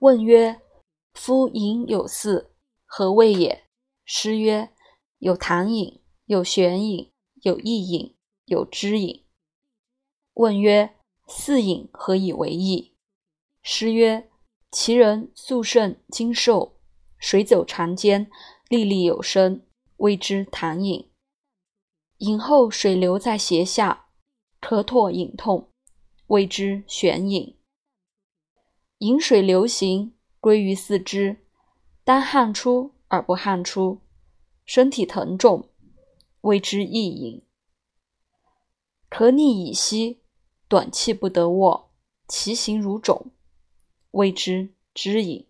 问曰：夫饮有四，何谓也？师曰：有糖饮，有玄饮，有异饮，有知饮。问曰：四饮何以为异？师曰：其人素甚精瘦，水走长间，历历有声，谓之糖饮。饮后水流在胁下，咳唾饮痛，谓之玄饮。饮水流行归于四肢，当汗出而不汗出，身体疼重，谓之易饮。咳逆以息，短气不得卧，其形如肿，谓之知饮。